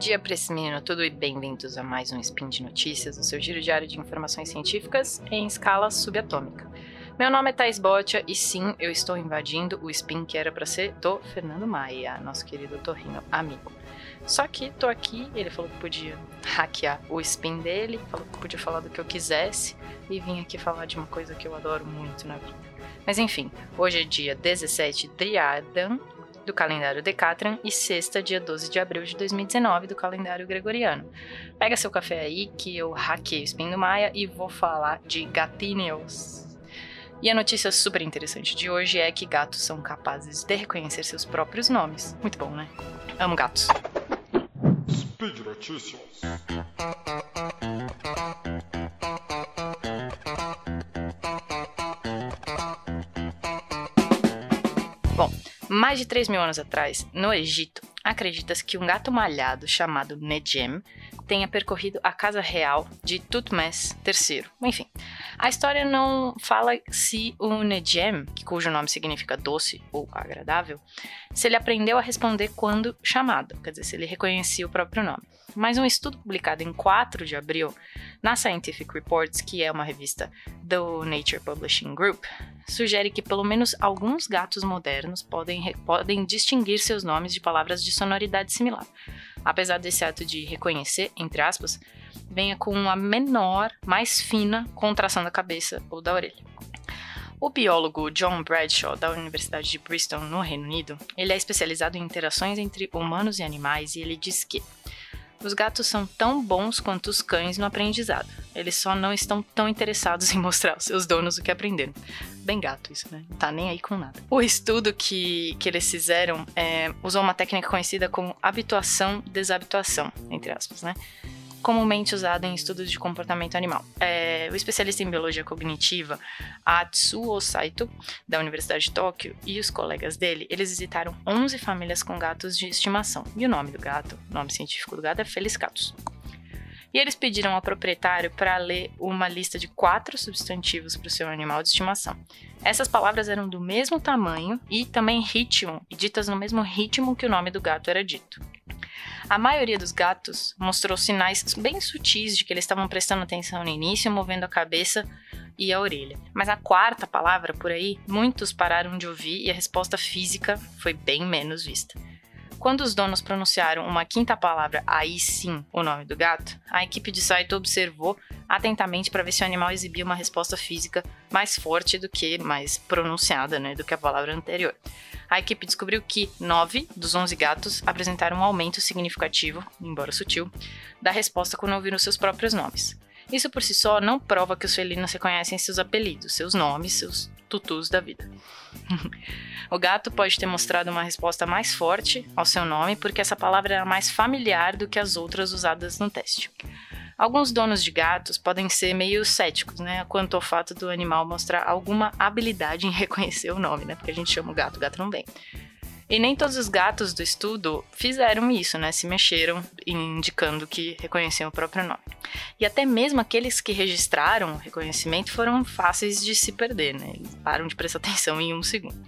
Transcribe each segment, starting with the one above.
dia para esse menino tudo e bem-vindos a mais um Spin de Notícias, o seu giro diário de informações científicas em escala subatômica. Meu nome é Thais Botia e sim, eu estou invadindo o spin que era para ser do Fernando Maia, nosso querido torrinho amigo. Só que tô aqui, ele falou que podia hackear o spin dele, falou que podia falar do que eu quisesse e vim aqui falar de uma coisa que eu adoro muito na vida. Mas enfim, hoje é dia 17 Driadan, do calendário Decatran e sexta, dia 12 de abril de 2019, do calendário gregoriano. Pega seu café aí que eu hackei o Spin do Maia e vou falar de gatinhos. E a notícia super interessante de hoje é que gatos são capazes de reconhecer seus próprios nomes. Muito bom, né? Amo gatos. Speed Notícias. Bom, mais de 3 mil anos atrás, no Egito, acredita-se que um gato malhado chamado Nejem tenha percorrido a casa real de Tutmés III. Enfim, a história não fala se o Nejem, cujo nome significa doce ou agradável, se ele aprendeu a responder quando chamado, quer dizer, se ele reconhecia o próprio nome. Mas um estudo publicado em 4 de abril na Scientific Reports, que é uma revista do Nature Publishing Group, sugere que pelo menos alguns gatos modernos podem, podem distinguir seus nomes de palavras de sonoridade similar. Apesar desse ato de reconhecer, entre aspas, venha com uma menor, mais fina contração da cabeça ou da orelha. O biólogo John Bradshaw, da Universidade de Bristol, no Reino Unido, ele é especializado em interações entre humanos e animais e ele diz que os gatos são tão bons quanto os cães no aprendizado. Eles só não estão tão interessados em mostrar aos seus donos o que aprenderam. Bem gato isso, né? Não tá nem aí com nada. O estudo que, que eles fizeram é, usou uma técnica conhecida como habituação-desabituação, entre aspas, né? Comumente usado em estudos de comportamento animal. É, o especialista em biologia cognitiva, Atsuo Saito, da Universidade de Tóquio, e os colegas dele, eles visitaram 11 famílias com gatos de estimação. E o nome do gato, o nome científico do gato é Feliscatus. E eles pediram ao proprietário para ler uma lista de quatro substantivos para o seu animal de estimação. Essas palavras eram do mesmo tamanho e também ritmo, e ditas no mesmo ritmo que o nome do gato era dito. A maioria dos gatos mostrou sinais bem sutis de que eles estavam prestando atenção no início, movendo a cabeça e a orelha. Mas a quarta palavra por aí, muitos pararam de ouvir e a resposta física foi bem menos vista. Quando os donos pronunciaram uma quinta palavra, aí sim, o nome do gato, a equipe de site observou atentamente para ver se o animal exibia uma resposta física mais forte do que mais pronunciada, né, do que a palavra anterior a equipe descobriu que 9 dos 11 gatos apresentaram um aumento significativo, embora sutil, da resposta quando ouviram seus próprios nomes. Isso por si só não prova que os felinos reconhecem seus apelidos, seus nomes, seus tutus da vida. o gato pode ter mostrado uma resposta mais forte ao seu nome porque essa palavra era mais familiar do que as outras usadas no teste. Alguns donos de gatos podem ser meio céticos, né, quanto ao fato do animal mostrar alguma habilidade em reconhecer o nome, né, porque a gente chama o gato, o gato não vem. E nem todos os gatos do estudo fizeram isso, né? Se mexeram, indicando que reconheciam o próprio nome. E até mesmo aqueles que registraram o reconhecimento foram fáceis de se perder, né? Eles param de prestar atenção em um segundo.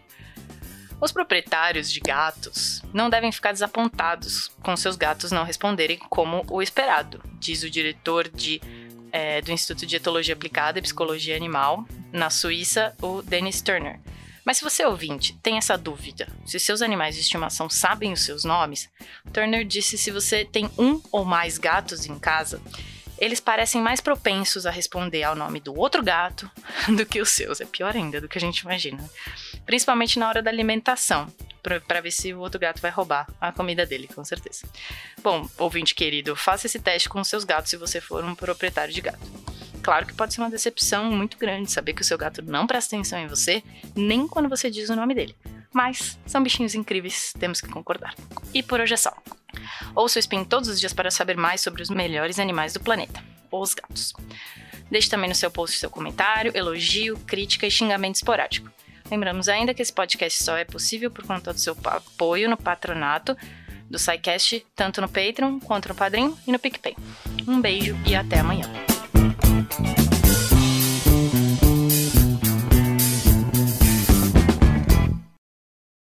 Os proprietários de gatos não devem ficar desapontados com seus gatos não responderem como o esperado, diz o diretor de, é, do Instituto de Etologia Aplicada e Psicologia Animal, na Suíça, o Dennis Turner. Mas se você ouvinte tem essa dúvida, se seus animais de estimação sabem os seus nomes, Turner disse se você tem um ou mais gatos em casa, eles parecem mais propensos a responder ao nome do outro gato do que os seus. É pior ainda do que a gente imagina. Principalmente na hora da alimentação, para ver se o outro gato vai roubar a comida dele, com certeza. Bom, ouvinte querido, faça esse teste com seus gatos se você for um proprietário de gato. Claro que pode ser uma decepção muito grande saber que o seu gato não presta atenção em você, nem quando você diz o nome dele. Mas são bichinhos incríveis, temos que concordar. E por hoje é só. Ouça o Spin todos os dias para saber mais sobre os melhores animais do planeta, os gatos. Deixe também no seu post seu comentário, elogio, crítica e xingamento esporádico. Lembramos ainda que esse podcast só é possível por conta do seu apoio no patronato do SciCast, tanto no Patreon quanto no Padrim e no PicPay. Um beijo e até amanhã.